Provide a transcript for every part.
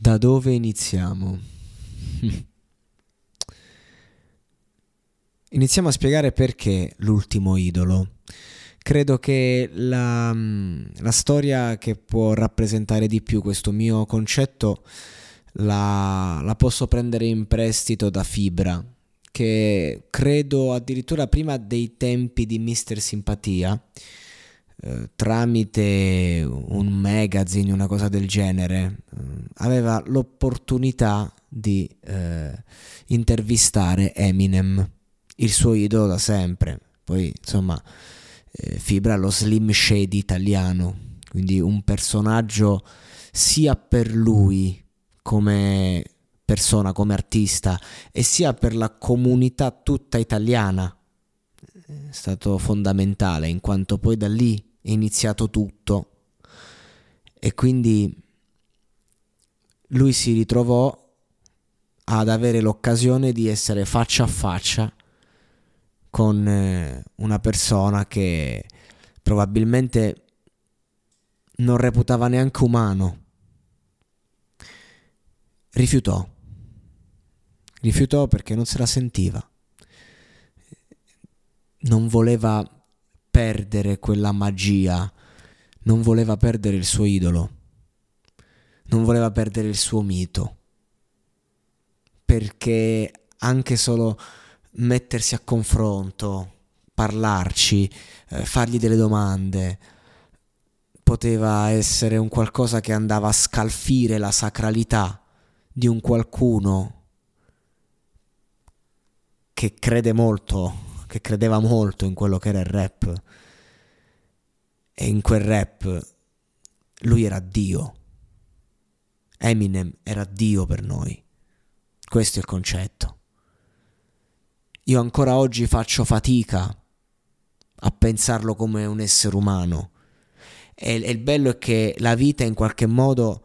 Da dove iniziamo? Iniziamo a spiegare perché l'ultimo idolo. Credo che la, la, storia che può rappresentare di più questo mio concetto la, la posso prendere in prestito da Fibra, che credo addirittura prima dei tempi di Mister Simpatia eh, tramite un magazine, una cosa del genere, eh, aveva l'opportunità di eh, intervistare Eminem, il suo idolo da sempre. Poi, insomma, eh, Fibra lo slim shade italiano, quindi un personaggio sia per lui come persona, come artista, e sia per la comunità tutta italiana è stato fondamentale in quanto poi da lì è iniziato tutto e quindi lui si ritrovò ad avere l'occasione di essere faccia a faccia con eh, una persona che probabilmente non reputava neanche umano. Rifiutò. Rifiutò perché non se la sentiva. Non voleva perdere quella magia, non voleva perdere il suo idolo, non voleva perdere il suo mito, perché anche solo mettersi a confronto, parlarci, eh, fargli delle domande, poteva essere un qualcosa che andava a scalfire la sacralità di un qualcuno che crede molto che credeva molto in quello che era il rap. E in quel rap lui era Dio. Eminem era Dio per noi. Questo è il concetto. Io ancora oggi faccio fatica a pensarlo come un essere umano. E, e il bello è che la vita in qualche modo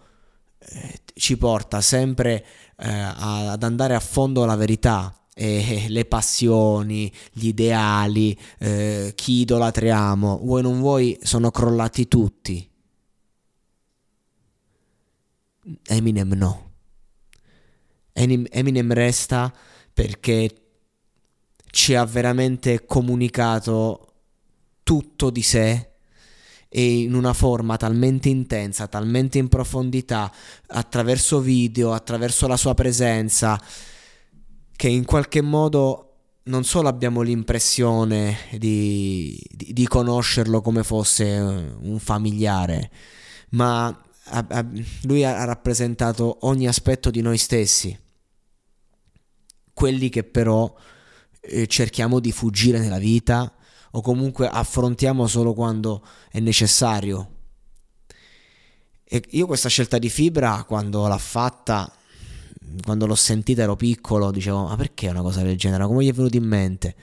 eh, ci porta sempre eh, ad andare a fondo alla verità eh, le passioni, gli ideali, eh, chi idolatriamo, vuoi non vuoi, sono crollati tutti. Eminem no. Eminem resta perché ci ha veramente comunicato tutto di sé e in una forma talmente intensa, talmente in profondità, attraverso video, attraverso la sua presenza che in qualche modo non solo abbiamo l'impressione di, di, di conoscerlo come fosse un familiare, ma a, a, lui ha rappresentato ogni aspetto di noi stessi, quelli che però eh, cerchiamo di fuggire nella vita o comunque affrontiamo solo quando è necessario. E io questa scelta di fibra, quando l'ha fatta, quando l'ho sentita ero piccolo, dicevo, ma perché una cosa del genere? Come gli è venuto in mente?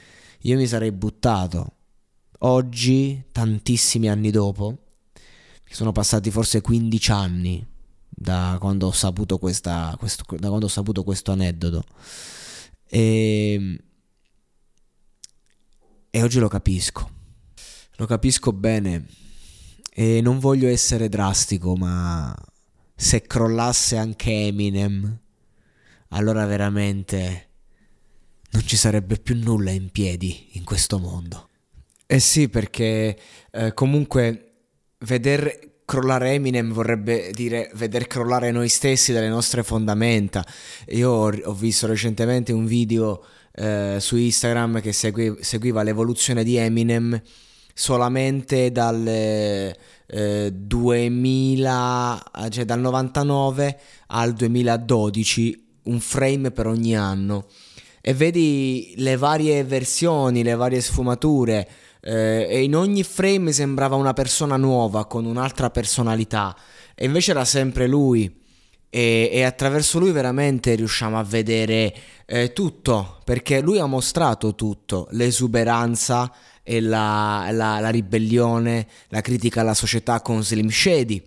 Io mi sarei buttato. Oggi, tantissimi anni dopo, sono passati forse 15 anni da quando ho saputo, questa, questo, da quando ho saputo questo aneddoto. E, e oggi lo capisco. Lo capisco bene. E non voglio essere drastico, ma se crollasse anche Eminem allora veramente non ci sarebbe più nulla in piedi in questo mondo. Eh sì, perché eh, comunque veder crollare Eminem vorrebbe dire veder crollare noi stessi dalle nostre fondamenta. Io ho, ho visto recentemente un video eh, su Instagram che segui, seguiva l'evoluzione di Eminem solamente dal eh, 2000, cioè dal 99 al 2012 un frame per ogni anno. E vedi le varie versioni, le varie sfumature eh, e in ogni frame sembrava una persona nuova con un'altra personalità. E invece era sempre lui. E, e attraverso lui veramente riusciamo a vedere eh, tutto, perché lui ha mostrato tutto, l'esuberanza e la, la, la ribellione, la critica alla società con Slim Shady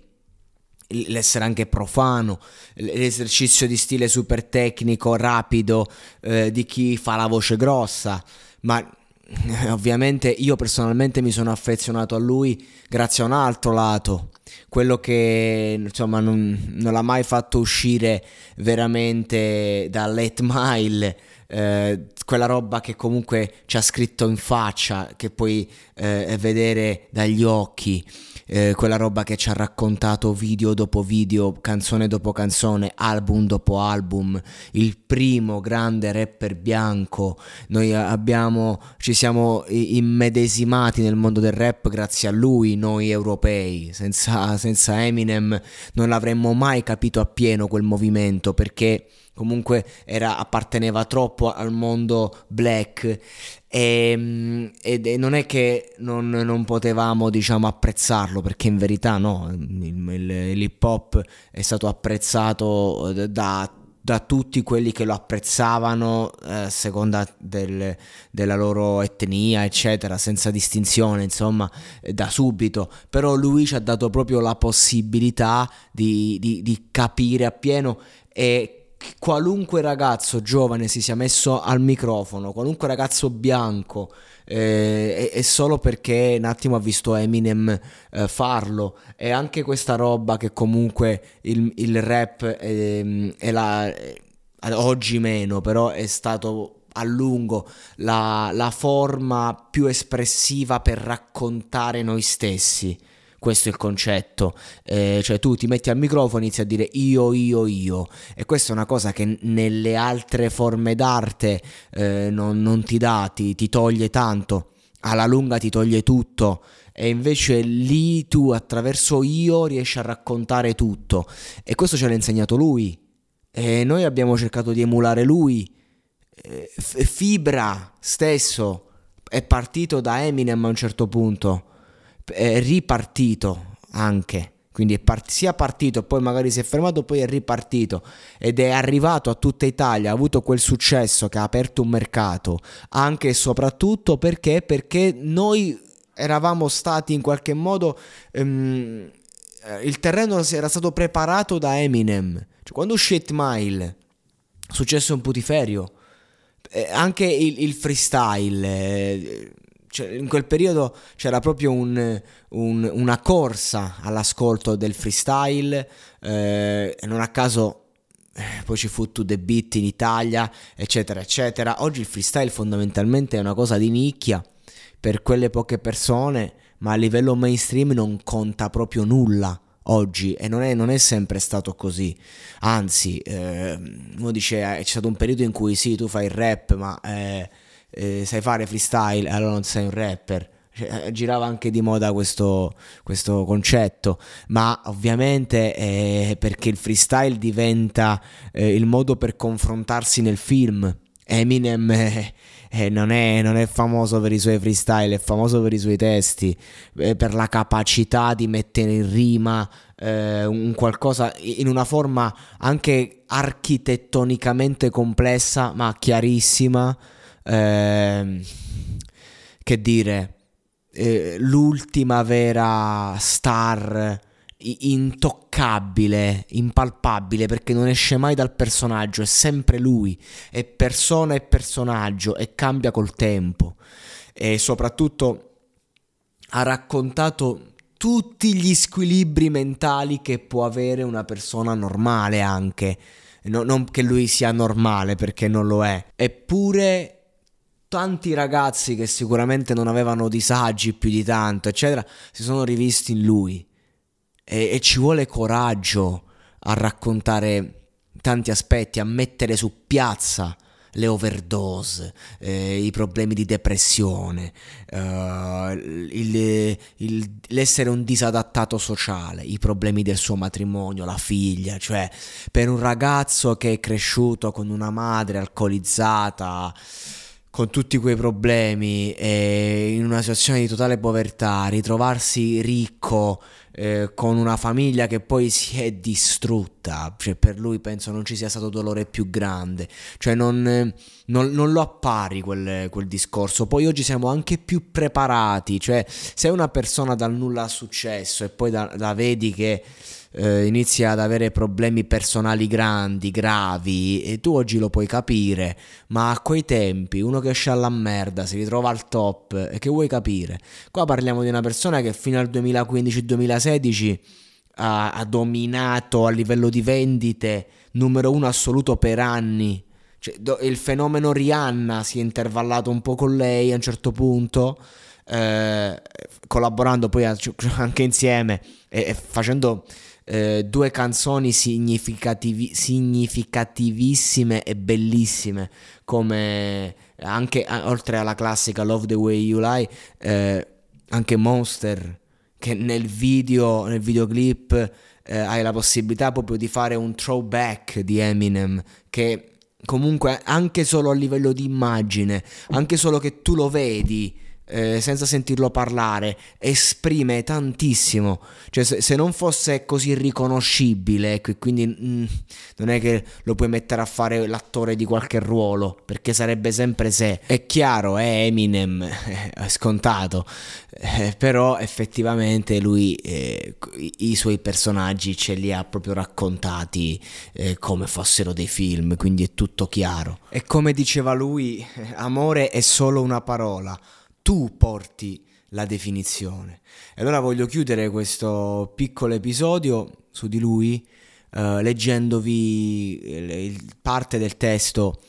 l'essere anche profano, l'esercizio di stile super tecnico, rapido eh, di chi fa la voce grossa, ma eh, ovviamente io personalmente mi sono affezionato a lui grazie a un altro lato, quello che insomma non, non l'ha mai fatto uscire veramente dall'Et Mile. Eh, quella roba che comunque ci ha scritto in faccia, che puoi eh, vedere dagli occhi, eh, quella roba che ci ha raccontato video dopo video, canzone dopo canzone, album dopo album, il primo grande rapper bianco. Noi abbiamo, ci siamo immedesimati nel mondo del rap grazie a lui, noi europei. Senza, senza Eminem non avremmo mai capito appieno quel movimento perché comunque era, apparteneva troppo al mondo black. E, e, non è che non, non, potevamo diciamo apprezzarlo perché in verità no l'hip hop è stato apprezzato da, da tutti quelli che lo apprezzavano eh, a seconda del, della loro etnia eccetera senza distinzione insomma da subito. Però lui ci ha dato proprio la possibilità di, di, di capire appieno e qualunque ragazzo giovane si sia messo al microfono, qualunque ragazzo bianco, eh, è, solo perché un attimo ha visto Eminem eh, farlo. E anche questa roba che comunque il, il rap è, è la, oggi meno, però è stato a lungo la, la forma più espressiva per raccontare noi stessi questo è il concetto, eh, cioè tu ti metti al microfono e inizi a dire io, io, io. E questa è una cosa che nelle altre forme d'arte eh, non, non, ti dà, ti, ti toglie tanto, alla lunga ti toglie tutto. E invece lì tu attraverso io riesci a raccontare tutto. E questo ce l'ha insegnato lui. E noi abbiamo cercato di emulare lui. Fibra stesso è partito da Eminem a un certo punto è ripartito anche. Quindi è part- sia partito, poi magari si è fermato, poi è ripartito ed è arrivato a tutta Italia, ha avuto quel successo che ha aperto un mercato, anche e soprattutto perché, perché noi eravamo stati in qualche modo... Um, il terreno era stato preparato da Eminem. Cioè, quando uscì 8 Mile, successo un putiferio. Eh, anche il, il freestyle. Eh, cioè, in quel periodo c'era proprio un, un, una corsa all'ascolto del freestyle eh, non a caso eh, poi ci fu To The Beat in Italia eccetera eccetera oggi il freestyle fondamentalmente è una cosa di nicchia per quelle poche persone ma a livello mainstream non conta proprio nulla oggi e non è, non è, sempre stato così. Anzi, eh, uno dice eh, c'è stato un periodo in cui sì, tu fai il rap, ma eh, eh, sai fare freestyle, allora non sei un rapper. Cioè, eh, girava anche di moda questo, questo concetto, ma ovviamente è perché il freestyle diventa eh, il modo per confrontarsi nel film. Eminem eh, eh, non, è, non, è, famoso per i suoi freestyle, è famoso per i suoi testi, eh, per la capacità di mettere in rima eh, un qualcosa in una forma anche architettonicamente complessa, ma chiarissima eh, che dire, eh, l'ultima vera star intoccabile, impalpabile, perché non esce mai dal personaggio, è sempre lui, è persona e personaggio e cambia col tempo. E soprattutto ha raccontato tutti gli squilibri mentali che può avere una persona normale anche. No, non che lui sia normale perché non lo è. Eppure tanti ragazzi che sicuramente non avevano disagi più di tanto, eccetera, si sono rivisti in lui. E, e ci vuole coraggio a raccontare tanti aspetti, a mettere su piazza le overdose, eh, i problemi di depressione, eh, il, il, l'essere un disadattato sociale, i problemi del suo matrimonio, la figlia, cioè per un ragazzo che è cresciuto con una madre alcolizzata, con tutti quei problemi e in una situazione di totale povertà, ritrovarsi ricco eh, con una famiglia che poi si è distrutta, cioè per lui penso non ci sia stato dolore più grande, cioè non, non, non lo appari quel, quel, discorso, poi oggi siamo anche più preparati, cioè se una persona dal nulla ha successo e poi da, la vedi che eh, inizia ad avere problemi personali grandi, gravi, e tu oggi lo puoi capire, ma a quei tempi uno che esce alla merda, si ritrova al top, e che vuoi capire? Qua parliamo di una persona che fino al 2015-2016 ha, ha dominato a livello di vendite numero uno assoluto per anni. Cioè, do, il fenomeno Rihanna si è intervallato un po' con lei a un certo punto, eh, collaborando poi anche insieme e, e facendo eh, due canzoni significativi- significativissime e bellissime, come anche oltre alla classica Love the Way You Lie, eh, anche Monster, che nel video, nel videoclip eh, hai la possibilità proprio di fare un throwback di Eminem che comunque anche solo a livello di immagine, anche solo che tu lo vedi eh, senza sentirlo parlare, esprime tantissimo. Cioè, se, se non fosse così riconoscibile, ecco, e quindi mm, non è che lo puoi mettere a fare l'attore di qualche ruolo, perché sarebbe sempre sé. È chiaro, è Eminem, è scontato, eh, però effettivamente lui eh, i, suoi personaggi ce li ha proprio raccontati eh, come fossero dei film, quindi è tutto chiaro. E come diceva lui, amore è solo una parola tu porti la definizione. E allora voglio chiudere questo piccolo episodio su di lui uh, leggendovi eh, parte del testo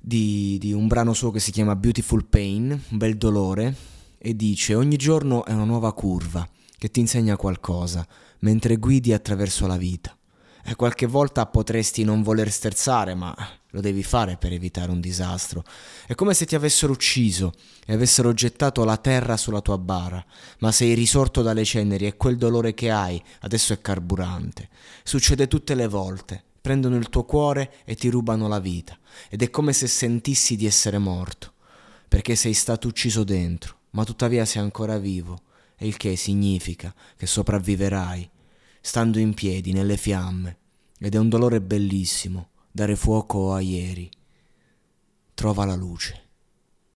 di, di un brano suo che si chiama Beautiful Pain, bel dolore, e dice ogni giorno è una nuova curva che ti insegna qualcosa mentre guidi attraverso la vita. E qualche volta potresti non voler sterzare, ma lo devi fare per evitare un disastro. È come se ti avessero ucciso e avessero gettato la terra sulla tua bara, ma sei risorto dalle ceneri e quel dolore che hai adesso è carburante. Succede tutte le volte. Prendono il tuo cuore e ti rubano la vita. Ed è come se sentissi di essere morto, perché sei stato ucciso dentro, ma tuttavia sei ancora vivo, il che significa che sopravviverai stando in piedi nelle fiamme, ed è un dolore bellissimo dare fuoco a ieri. Trova la luce.